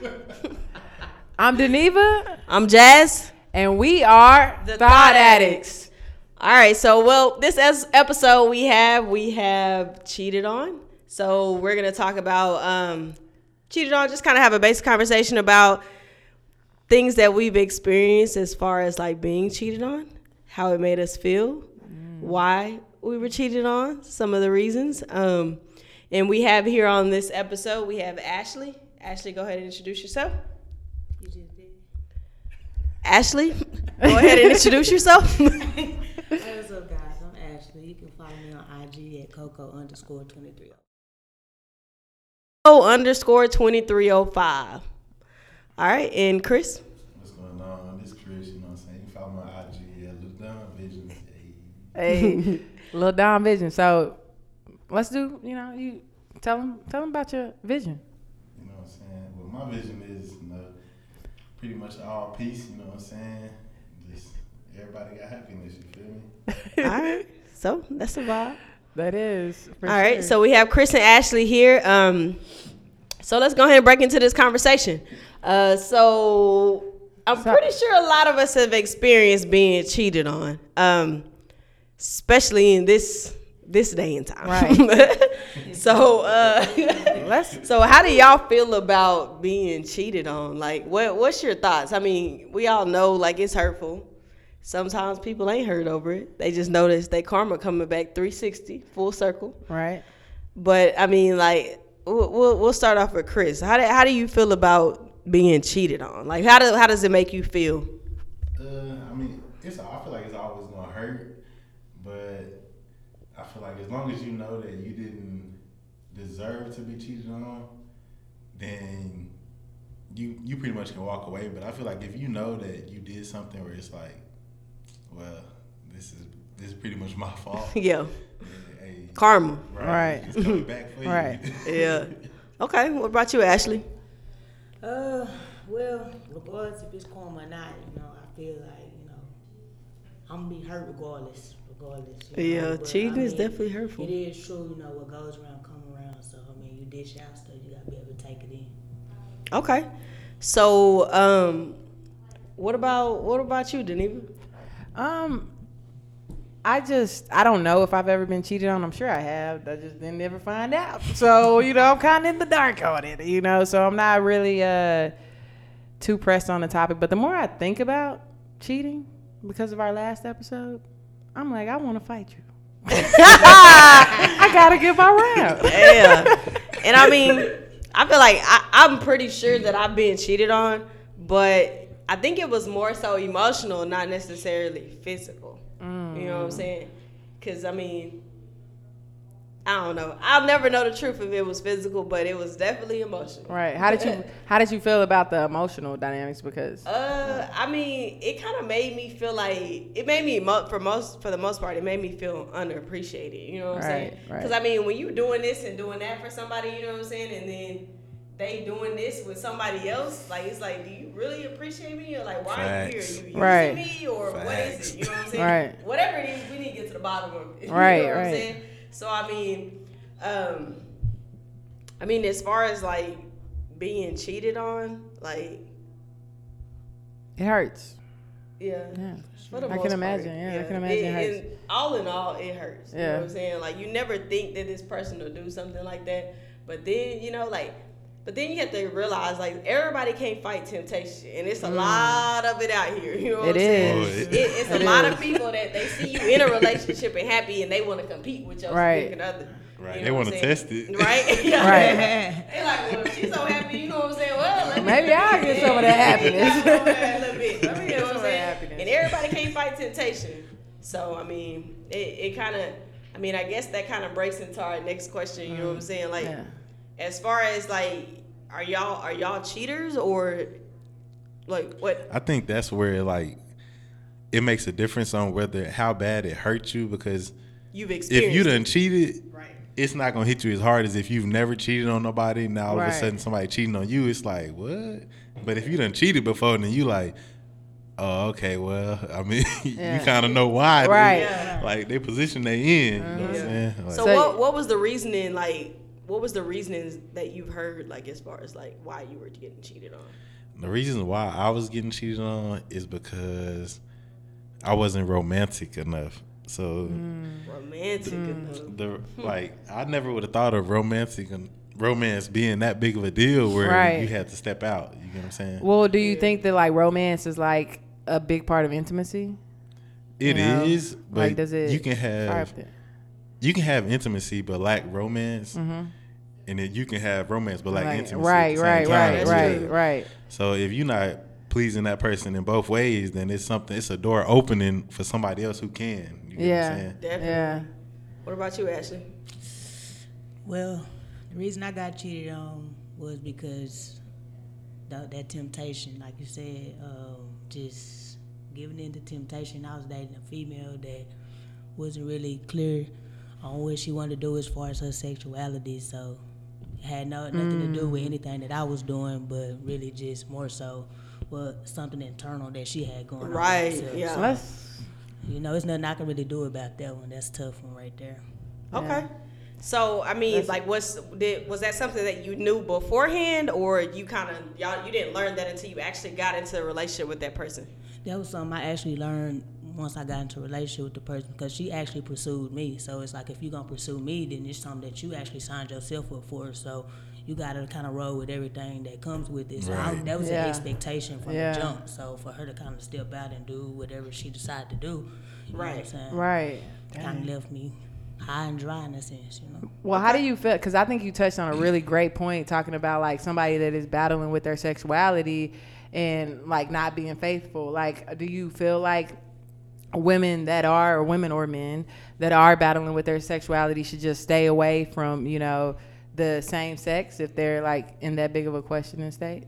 I'm Deneva, I'm Jazz. and we are The Thought, Thought Addicts. All right, so well, this episode we have we have cheated on. So we're gonna talk about um, cheated on. Just kind of have a basic conversation about things that we've experienced as far as like being cheated on, how it made us feel, why we were cheated on, some of the reasons. Um, and we have here on this episode we have Ashley. Ashley, go ahead and introduce yourself. You just did. Ashley, go ahead and introduce yourself. What's up, guys? I'm Ashley. You can follow me on IG at Coco underscore 23. O underscore 2305. All right, and Chris? What's going on? This Chris, you know what I'm saying? You follow my IG at Look Down Visions. Hey. Hey, little Don Vision. So let's do. You know, you tell them tell them about your vision. You know what I'm saying? Well, my vision is, you know, pretty much all peace, you know what I'm saying? Just everybody got happiness, you feel me? All right, so that's a vibe. That is. For All right, sure. so we have Chris and Ashley here. Um, so let's go ahead and break into this conversation. Uh, so I'm So- pretty sure a lot of us have experienced being cheated on, um, especially in this this day and time. Right. so, uh, let's. so how do y'all feel about being cheated on? Like, what what's your thoughts? I mean, we all know like it's hurtful. Sometimes people ain't hurt over it. They just notice they karma coming back 360, full circle. Right. But I mean, like, we'll we'll, we'll start off with Chris. How do, how do you feel about being cheated on? Like, how do, how does it make you feel? Uh, I mean, it's I feel like it's always gonna hurt, but I feel like as long as you know that you didn't deserve to be cheated on, then you you pretty much can walk away. But I feel like if you know that you did something where it's like, well, this is this is pretty much my fault. Yeah, yeah, hey, karma. Right. It's coming back for you. Right. Yeah. Okay. What about you, Ashley? Uh, well, regardless if it's karma or not, you know, I feel like, you know, I'm going to be hurt regardless. Regardless. You Yeah, know, but, cheating I is mean, definitely hurtful. It is true, you know, what goes around, come around. So, I mean, you dish out stuff, you got to be able to take it in. Okay. So, um, what about what about you, Deneva? Um, I just I don't know if I've ever been cheated on. I'm sure I have. I just didn't ever find out. So you know, I'm kind of in the dark on it. You know, so I'm not really uh too pressed on the topic. But the more I think about cheating because of our last episode, I'm like, I want to fight you. I gotta get my round. Yeah. and I mean, I feel like I, I'm pretty sure that I've been cheated on, but I think it was more so emotional, not necessarily physical. You know what I'm mm. saying? Because, I mean, I don't know. I'll never know the truth if it was physical, but it was definitely emotional. Right? How did you How did you feel about the emotional dynamics? Because Uh, I mean, it kind of made me feel like it made me mo- for most for the most part, it made me feel underappreciated. You know what I'm saying? Right, right. Because I mean, when you're doing this and doing that for somebody, you know what I'm saying, and then they doing this with somebody else, like it's like, do you really appreciate me, or like, why are you here? Facts. You using Right. me, or what is it? You know what I'm saying? Right. Whatever it is, we need to get to the bottom of it. You Right, know what I'm right. saying? So I mean, um, I mean, as far as like being cheated on, like it hurts. yeah. Yeah. I can imagine, part, yeah, I can imagine it hurts. all in all, it hurts. You know Yeah. what I'm saying? Like you never think that this person will do something like that, but then you know, like, but then you have to realize like everybody can't fight temptation, and it's a lot of it out here. You know what Mm. It I'm saying? is. It, it's It a lot of people that they see you in a relationship and happy, and they want to compete with your Right. significant other. Right, You they know what wanna test it. Right? Yeah. Right. They like, well, if she's so happy, you know what I'm saying? Well, let me Maybe I'll get some of that happiness. Let me get a little bit. Let me get You know what some of that happiness. And everybody can't fight temptation. So I mean, it, it kind of, I mean, I guess that kind of breaks into our next question. You know what I'm saying? Like, Yeah. as far as like, are y'all are y'all cheaters or like what? I think that's where like it makes a difference on whether how bad it hurts you because You've experienced. if you it. done cheated, Right. it's not gonna hit you as hard as if you've never cheated on nobody. Now all Right. of a sudden somebody cheating on you, it's like what? But if you done cheated before, then you like, oh okay, well I mean Yeah. you kind of know why, they- Right. Yeah. Like they position they in. You know what I'm Yeah. saying? Like, So, So- what what was the reasoning like? What was the reasons that you've heard like as far as like why you were getting cheated on? The reason why I was getting cheated on is because I wasn't romantic enough. So mm. Romantic enough. the like I never would have thought of romantic and romance being that big of a deal where Right. you had to step out. You get what I'm saying? Well, do you think that like romance is like a big part of intimacy? It you know? is, but like, does it you can have you can have intimacy but lack romance, mm-hmm. And then you can have romance but lack Like, intimacy. at right, the same right, time. right, That's right, true. right. So if you're not pleasing that person in both ways, then it's something. It's a door opening for somebody else who can. You get what I'm Yeah, saying? Definitely. yeah. What about you, Ashley? Well, the reason I got cheated on was because that, that temptation, like you said, um, just giving in to temptation. I was dating a female that wasn't really clear on what she wanted to do as far as her sexuality, so it had no nothing to do with mm. anything that I was doing, but really just more so well something internal that she had going Right, on. with herself. yeah. So, Let's you know, it's nothing I can really do about that one. That's a tough one right there. Okay. So I mean, That's- like, what's did was that something that you knew beforehand, or you kind of y'all you didn't learn that until you actually got into a relationship with that person? That was something I actually learned once I got into a relationship with the person because she actually pursued me. So it's like if you're gonna pursue me, then it's something that you actually signed yourself up for. So you gotta kind of roll with everything that comes with it. So I, that was Yeah. an expectation from Yeah. the jump. So for her to kind of step out and do whatever she decided to do, you know what I'm Right. right. Kind of left me high and dry in a sense, you know. Well, how do you feel? Because I think you touched on a really great point, talking about like somebody that is battling with their sexuality and like not being faithful. Like, do you feel like women that are, or women or men that are battling with their sexuality, should just stay away from, you know, the same sex if they're like in that big of a questioning state?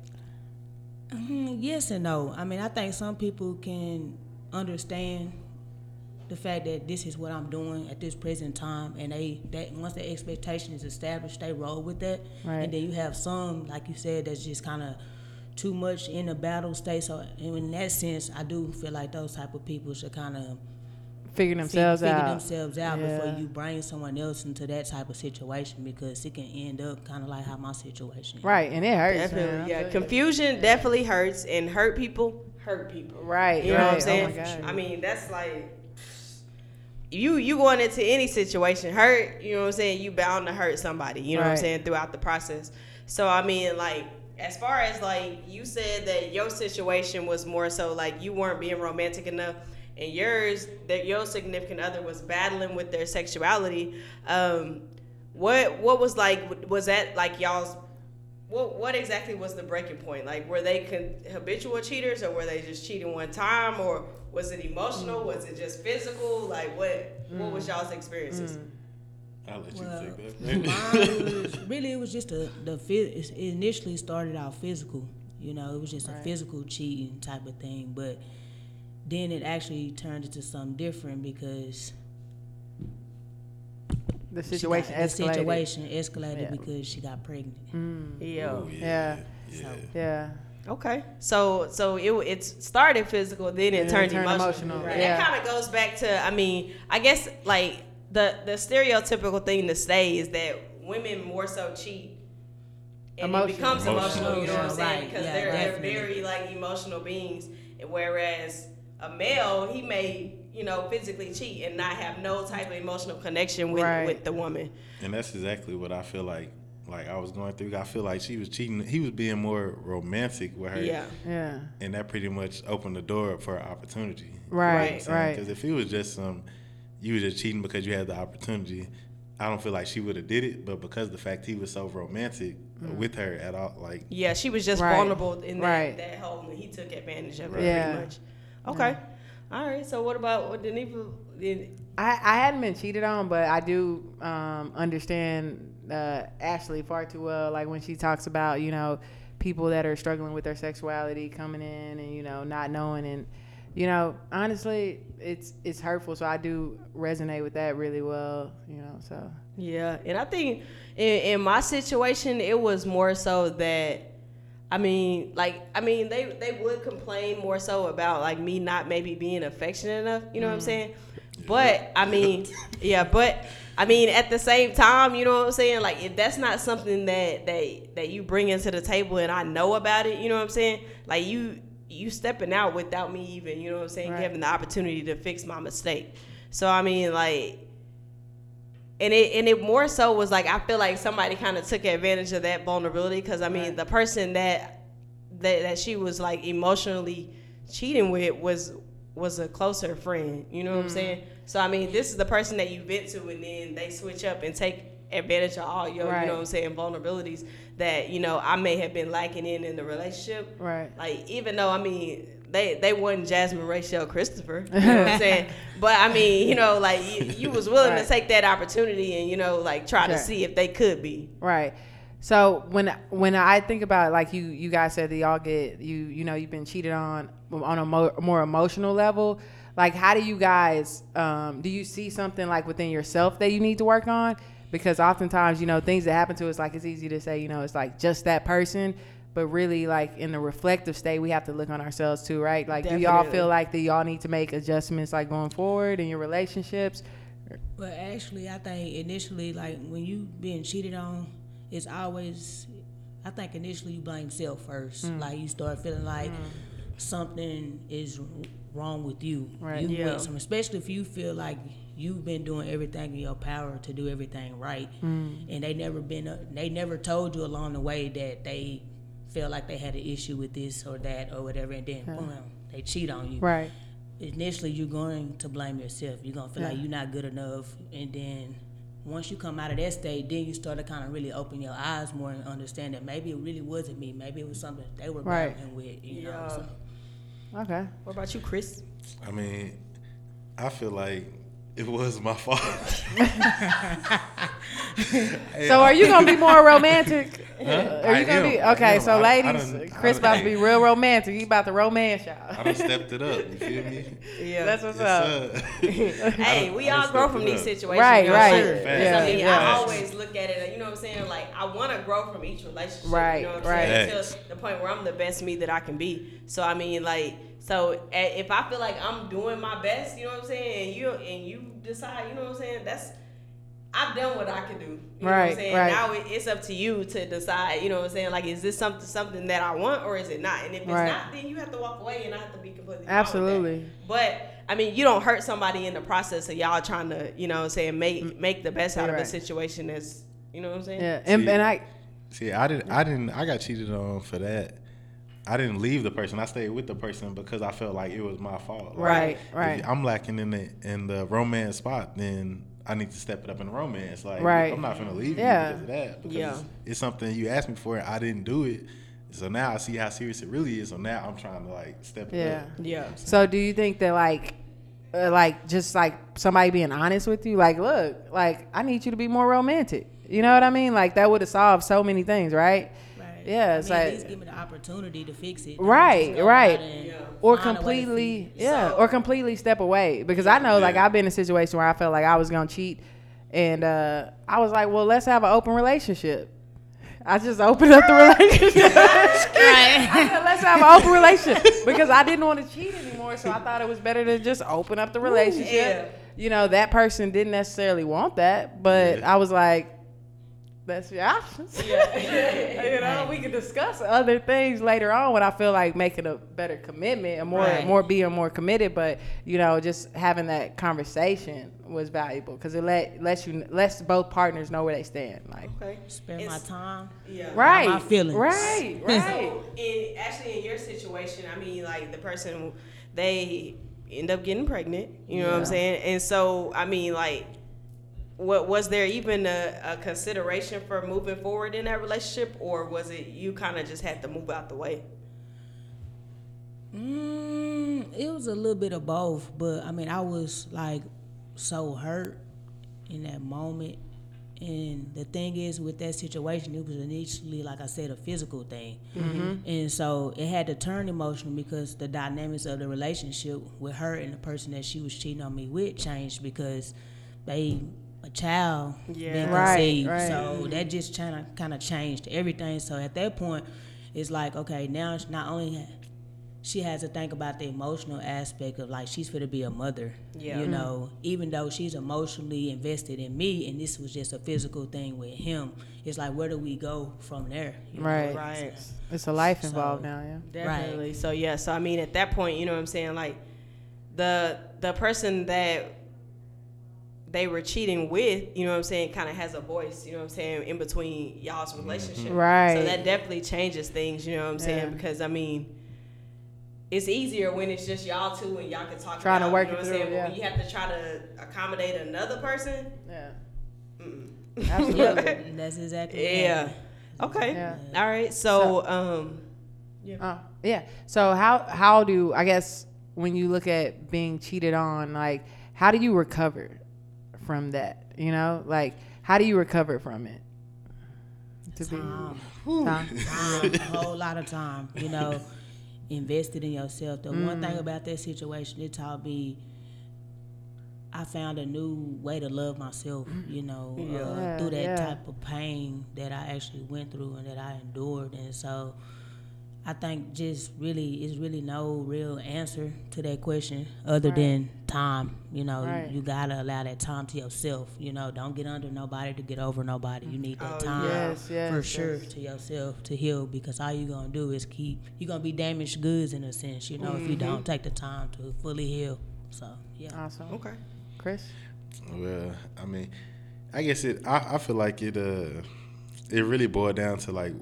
Mm, yes and no. I mean, I think some people can understand the fact that this is what I'm doing at this present time, and they that once the expectation is established, they roll with that. Right. And then you have some, like you said, that's just kind of too much in the battle state. So in that sense, I do feel like those type of people should kind of Figure themselves figure out. themselves out Yeah. before you bring someone else into that type of situation because it can end up kind of like how my situation. Right, and it hurts. Definitely, I yeah. feel you. Confusion definitely hurts, and hurt people hurt people. Right, You know what I'm saying? Oh my God. I mean, that's like you you going into any situation hurt. You know what I'm saying? You bound to hurt somebody. You know what I'm saying throughout the process. So I mean, like as far as like you said that your situation was more so like you weren't being romantic enough. And yours, that your significant other was battling with their sexuality. Um, what what was like? Was that like y'all's what what exactly was the breaking point? Like, were they con- habitual cheaters, or were they just cheating one time, or was it emotional? Was it just physical? Like, what what was y'all's experiences? I'll let you Well, take Mine that. was, really, it was just a, the it initially started out physical. You know, it was just a physical cheating type of thing, but then it actually turned into something different because the she got- situation the escalated. situation escalated Yeah. because she got pregnant. Mm. Oh, yeah. Ooh, Yeah. yeah. Yeah. Okay. So so it it started physical, then it And then turned, it turned emotional. emotional, And yeah. that kind of goes back to I mean I guess like the the stereotypical thing to say is that women more so cheat. And Emotional. it becomes emotional, you know what I'm Emotional, saying? right. Because Yeah, they're, they're very like emotional beings. And whereas a male, he may, you know, physically cheat and not have no type of emotional connection with, Right. with the woman. And that's exactly what I feel like. Like I was going through. I feel like she was cheating. He was being more romantic with her. Yeah. Yeah. And that pretty much opened the door up for opportunity. Right. Right. Because if he was just some, you were just cheating because you had the opportunity. I don't feel like she would have did it, but because the fact he was so romantic with her at all, like Yeah, she was just Right. vulnerable in that, Right. that hole, and he took advantage of it Yeah. pretty much. Okay, all right. So what about what Deneva? Did, I, I hadn't been cheated on, but I do um, understand uh, Ashley far too well. Like when she talks about, you know, people that are struggling with their sexuality coming in and, you know, not knowing. And, you know, honestly, it's it's hurtful. So I do resonate with that really well, you know, so. yeah, and I think in, in my situation, it was more so that. I mean, like, I mean, they they would complain more so about like me not maybe being affectionate enough. You know what I'm mm. saying? But I mean, yeah, but I mean, at the same time, you know what I'm saying? Like, if that's not something that that that you bring into the table, and I know about it, you know what I'm saying? Like you you stepping out without me even, you know what I'm saying, Right. having the opportunity to fix my mistake. So I mean, like. And it and it more so was like I feel like somebody kind of took advantage of that vulnerability because I mean Right. the person that that that she was like emotionally cheating with was was a closer friend. You know what I'm mm. saying? So I mean, this is the person that you vent to, and then they switch up and take advantage of all your, Right. you know what I'm saying, vulnerabilities that you know I may have been lacking in in the relationship. Right. Like even though I mean they they wasn't Jasmine Rachel Christopher, you know what I'm saying? But I mean, you know, like you, you was willing Right. to take that opportunity and you know like try to see if they could be. Right. So when when I think about like you you guys said that y'all get you you know you've been cheated on on a mo- more emotional level. Like how do you guys um, do you see something like within yourself that you need to work on? Because oftentimes you know things that happen to us like it's easy to say you know it's like just that person, but really like in the reflective state we have to look on ourselves too, right? Like do y'all feel like that y'all need to make adjustments like going forward in your relationships? But actually, I think initially, like when you being cheated on, it's always. I think initially you blame self first. Mm. Like you start feeling like something is wrong with you. Right. You Yeah. went especially if you feel like you've been doing everything in your power to do everything right, Mm. and they never been. uh, They never told you along the way that they felt like they had an issue with this or that or whatever, and then boom, they cheat on you Right. initially you're going to blame yourself. You're gonna feel like you're not good enough, and then once you come out of that state, then you start to kind of really open your eyes more and understand that maybe it really wasn't me. Maybe it was something they were Right. battling with. You Yeah. know, so. Okay. What about you, Chris? I mean, I feel like it was my fault. So are you gonna be more romantic? Are I you gonna am, be okay? So I- I ladies, done- Chris I about to be real romantic. He about to romance y'all. I done stepped it up. You feel me? Yeah. That's what's Yes, up. Hey, we all grow from these situations. Right, you know, right. like, 'cause Yeah, I mean, yeah. I always look at it, you know what I'm saying? Like, I want to grow from each relationship. Right, You know what I'm right. saying? Facts. To the point where I'm the best me that I can be. So, I mean, like, so if I feel like I'm doing my best, you know what I'm saying? And you, and you decide, you know what I'm saying? That's, I've done what I can do. You know what Right, I'm saying? right. Now it, it's up to you to decide, you know what I'm saying? Like, is this something something that I want or is it not? And if it's Right. not, then you have to walk away and I have to be completely fine with that. Absolutely. But I mean, you don't hurt somebody in the process of y'all trying to, you know, what I'm saying make mm. make the best out of a situation. that's you know what I'm saying? Yeah, and, See- and I See, I didn't. I didn't. I got cheated on for that. I didn't leave the person. I stayed with the person because I felt like it was my fault. Like, Right, if right. I'm lacking in the in the romance spot, then I need to step it up in romance. Like, Right. I'm not gonna leave Yeah. you because of that. Because Yeah. it's, it's something you asked me for, and I didn't do it. So now I see how serious it really is. So now I'm trying to like step it Yeah. up. Yeah. So do you think that like, uh, like just like somebody being honest with you, like, look, like I need you to be more romantic. You know what I mean? Like that would have solved so many things, right? Right. Yeah, I it's mean, at like- least give me the opportunity to fix it. Right, right. Yeah. Or find a way to completely, yeah, So- or completely step away because I know, like, I've been in a situation where I felt like I was gonna cheat, and uh, I was like, well, let's have an open relationship. I just opened up the relationship. I said, let's have an open relationship because I didn't want to cheat anymore. So I thought it was better to just open up the relationship. yeah. You know, that person didn't necessarily want that, but Yeah. I was like, that's your options. Yeah. you know, we can discuss other things later on when I feel like making a better commitment and more, Right. more being more committed. But you know, just having that conversation was valuable because it let lets you lets both partners know where they stand. Like, Okay. Spend my time. Yeah. right, my feelings. right, right. So, in actually in your situation, I mean, like the person they end up getting pregnant. You know what I'm saying? And so, I mean, like. What was there even a, a consideration for moving forward in that relationship, or was it you kind of just had to move out the way? Mm, it was a little bit of both, but I mean, I was like so hurt in that moment. And the thing is, with that situation, it was initially, like I said, a physical thing. And so it had to turn emotional because the dynamics of the relationship with her and the person that she was cheating on me with changed because they, a child, Yeah. been Right, conceived. right. So that just kind of kind of changed everything. So at that point, it's like, okay, now it's not only she has to think about the emotional aspect of like she's going to be a mother. Yeah. You mm-hmm. know, even though she's emotionally invested in me, and this was just a physical thing with him. It's like where do we go from there? you know? Right. Right. It's a life So- involved now, yeah. Definitely. So yeah, so I mean at that point, you know what I'm saying, like the the person that they were cheating with, you know what I'm saying, kind of has a voice, you know what I'm saying, in between y'all's relationship. Right. So that definitely changes things, you know what I'm saying, Yeah. because I mean it's easier when it's just y'all two and y'all can talk Trying to work you know it what I'm saying, through, but when you have to try to accommodate another person, Yeah. mm. Absolutely. That's exactly. yeah. happened. Okay. Yeah. All right. So, um Oh, yeah. So how how do I guess when you look at being cheated on, like how do you recover from that? You know, like how do you recover from it? To be Time. Time. time, a whole lot of time. You know, invested in yourself. The one thing about that situation, it taught me. I found a new way to love myself. You know, Yeah, uh, through that yeah. type of pain that I actually went through and that I endured, and so. I think just really, it's really no real answer to that question other Right. than time. You know, Right. you, you gotta allow that time to yourself. You know, don't get under nobody to get over nobody. You need that Oh, time Yes, yes, for sure to yourself to heal because all you're gonna do is keep you're gonna be damaged goods in a sense you know if you don't take the time to fully heal so yeah awesome. okay. Chris? Well, I mean, I guess it. I, I feel like it. Uh, it really boiled down to like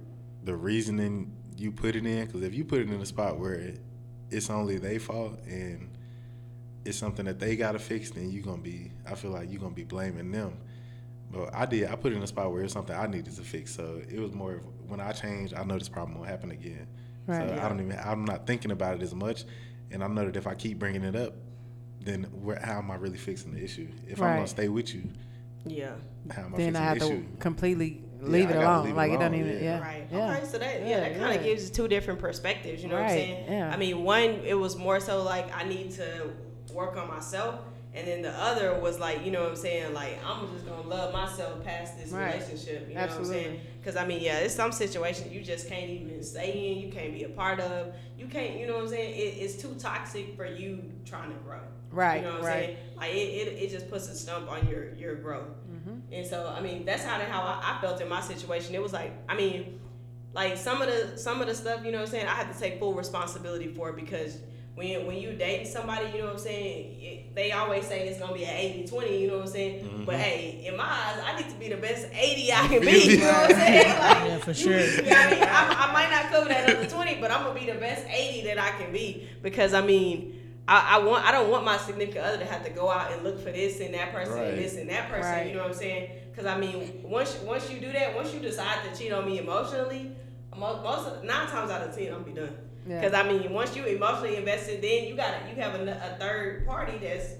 the reasoning you put it in. Because if you put it in a spot where it, it's only they fault and it's something that they gotta fix, then you gonna be. I feel like you're gonna be blaming them. But I did. I put it in a spot where it's something I needed to fix. So it was more of when I changed, I know this problem won't happen again. Right. So I don't even. I'm not thinking about it as much, and I know that if I keep bringing it up, then where, how am I really fixing the issue? If I'm gonna stay with you, Yeah. how am I Then fixing I have the issue? to completely Yeah, leave I it alone. leave it like it doesn't even. yeah. Yeah. Right. Yeah. Okay. So that yeah, Yeah, that kind yeah. of gives two different perspectives. You know what I'm saying? yeah. I mean, one it was more so like I need to work on myself, and then the other was like you know what I'm saying? Like I'm just gonna love myself past this Right. relationship. You know what I'm saying? Because I mean, yeah, it's some situations you just can't even stay in. You can't be a part of. You can't. You know what I'm saying? It, it's too toxic for you trying to grow. Right, You know what I'm right. saying? Like it, it, it just puts a stump on your your growth. Mm-hmm. And so I mean that's kind of how I, I felt in my situation. It was like I mean, like some of the some of the stuff you know what I'm saying. I had to take full responsibility for it because when when you date somebody, you know what I'm saying. It, they always say it's gonna be an 80-20, You know what I'm saying. But hey, in my eyes, I need to be the best eighty I can be. You know what I'm saying? Like, Yeah, for sure. you know I mean, I, I might not cover that other twenty, but I'm gonna be the best eighty that I can be because I mean. I, I want I don't want my significant other to have to go out and look for this and that person Right. and this and that person. Right. You know what I'm saying? Because I mean, once once you do that, once you decide to cheat on me emotionally, mo- most of, nine times out of ten, I'm be done. Yeah. Because I mean, once you emotionally invested, then you got you have a, a third party that's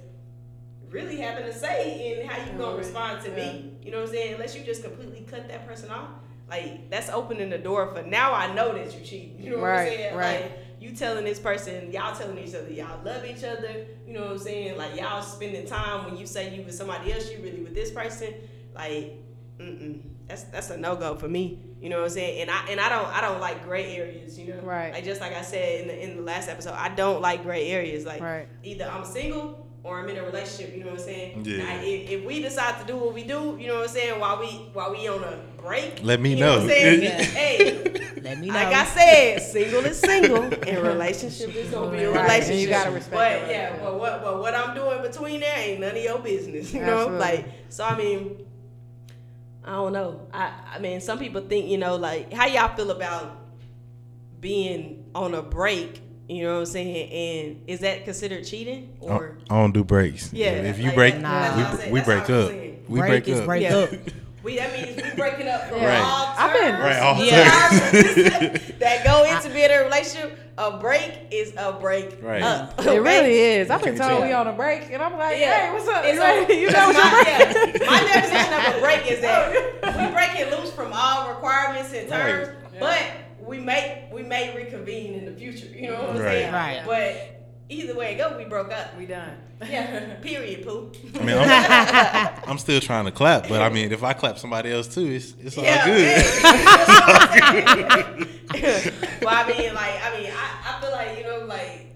really having a say in how you gonna respond to Yeah. me. You know what I'm saying? Unless you just completely cut that person off, like that's opening the door for now. I know that you cheat. You know what I'm saying? right. Like you telling this person, y'all telling each other, y'all love each other. You know what I'm saying? Like y'all spending time when you say you with somebody else, you really with this person. Like, mm-mm. That's that's a no go for me. You know what I'm saying? And I and I don't I don't like gray areas. You know, Right. Like just like I said in the in the last episode, I don't like gray areas. Like Right. either I'm single or I'm in a relationship. You know what I'm saying? Yeah. Now, if, if we decide to do what we do, you know what I'm saying, while we while we on a break, Let me you know. know. what I'm saying? Yeah. hey, let me know like I said, single is single, and relationship is gonna be a Right, relationship. and you gotta respect But the yeah, but what but what I'm doing between there ain't none of your business. You know, Absolutely. like so. I mean, I don't know. I I mean, some people think you know, like how y'all feel about being on a break. You know what I'm saying? And is that considered cheating or? I don't do breaks. Yeah, If you like break, that- that's we, we break up. We break break up. break Yeah. up We that means we breaking up from Right. all I've been- Right, all Yeah. terms that go into being a relationship. A break is a break Right. up. It really is. I've been can't told tell. we on a break, and I'm like, Yeah. hey, what's up? It's Like, a- you know what my, your yeah, my definition of a break is that we break it loose from all requirements and terms, Right. but we may we may reconvene in the future. You know what I'm Right. saying? Right. But either way it go, we broke up. We done. Yeah. Period. Pooh. I mean, I'm, I'm still trying to clap, but I mean, if I clap somebody else too, it's it's all Yeah, good. well, I mean, like, I mean, I, I feel like you know, like,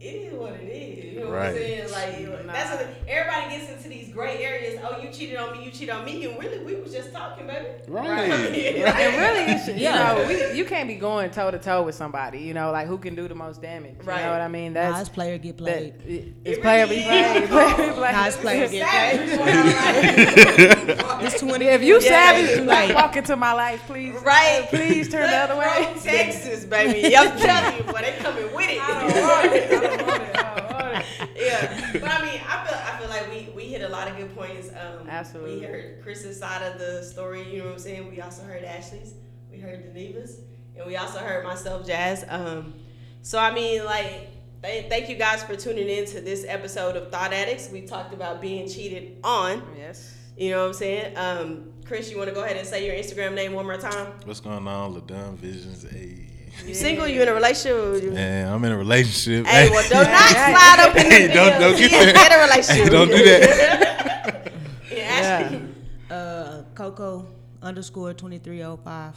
it is what it is. You know what I'm Right. saying? Like, Nah. that's what, everybody gets into these gray areas. Oh, you cheated on me. You cheated on me. And really, we was just talking, baby. right. And really, you, should, you know, we, you can't be going toe to toe with somebody. You know, like who can do the most damage. You Right. know what I mean? Nah, That's it's player get that. played. it- It's It player really be played. is. Player be played. Nice player get Savage, played. It's 20. If you Yeah, savage, it's do too not late. walk into my life, please. Right. Please turn the other way. From Texas, baby. I'm telling you, boy, they coming with it. I don't want it. I don't want it. I don't want it. Yeah, but I mean, I feel I feel like we we hit a lot of good points. Um, Absolutely. We heard Chris's side of the story. You know what I'm saying? We also heard Ashley's. We heard Deneva's, and we also heard myself, Jazz. Um, so I mean, like. Th- thank you guys for tuning in to this episode of Thought Addicts. We talked about being cheated on. Yes. You know what I'm saying? Um, Chris, you want to go ahead and say your Instagram name one more time? What's going on, Ladon Visions? Hey, You single? You in a relationship? man, I'm in a relationship. Hey, well, do not Hey, slide up in the Hey, don't- DMs. don't get that. in a relationship. Hey, don't do that. yeah, Ashley. Uh, Coco underscore 2305.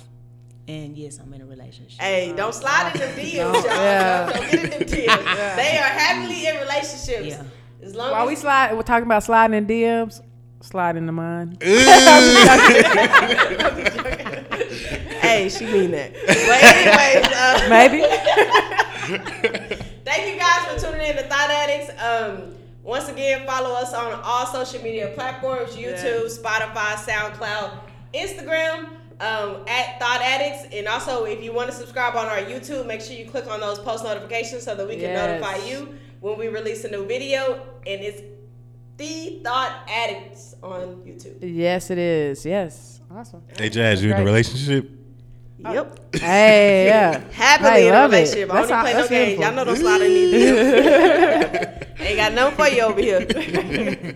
And yes, I'm in a relationship. Hey, don't slide in them DMs, y'all. Yeah. Don't get in them DMs. They are happily in relationships. Yeah. As long While as we slide, we're talking about sliding in DMs. Slide into mine. Hey, she mean that. But anyways, uh, Maybe. thank you guys for tuning in to Thought Addicts. Um, once again, follow us on all social media platforms: YouTube, Spotify, SoundCloud, Instagram. Um, at Thought Addicts, and also if you want to subscribe on our YouTube, make sure you click on those post notifications so that we can Yes. notify you when we release a new video. And it's the Thought Addicts on YouTube. Yes, it is. Yes. Awesome. hey, Jazz, you in a relationship? Oh. Yep. Hey, yeah. Happily I in a love it. relationship. I That's don't how- play no games. beautiful. Y'all know don't slide in these Ain't got nothing for you over here.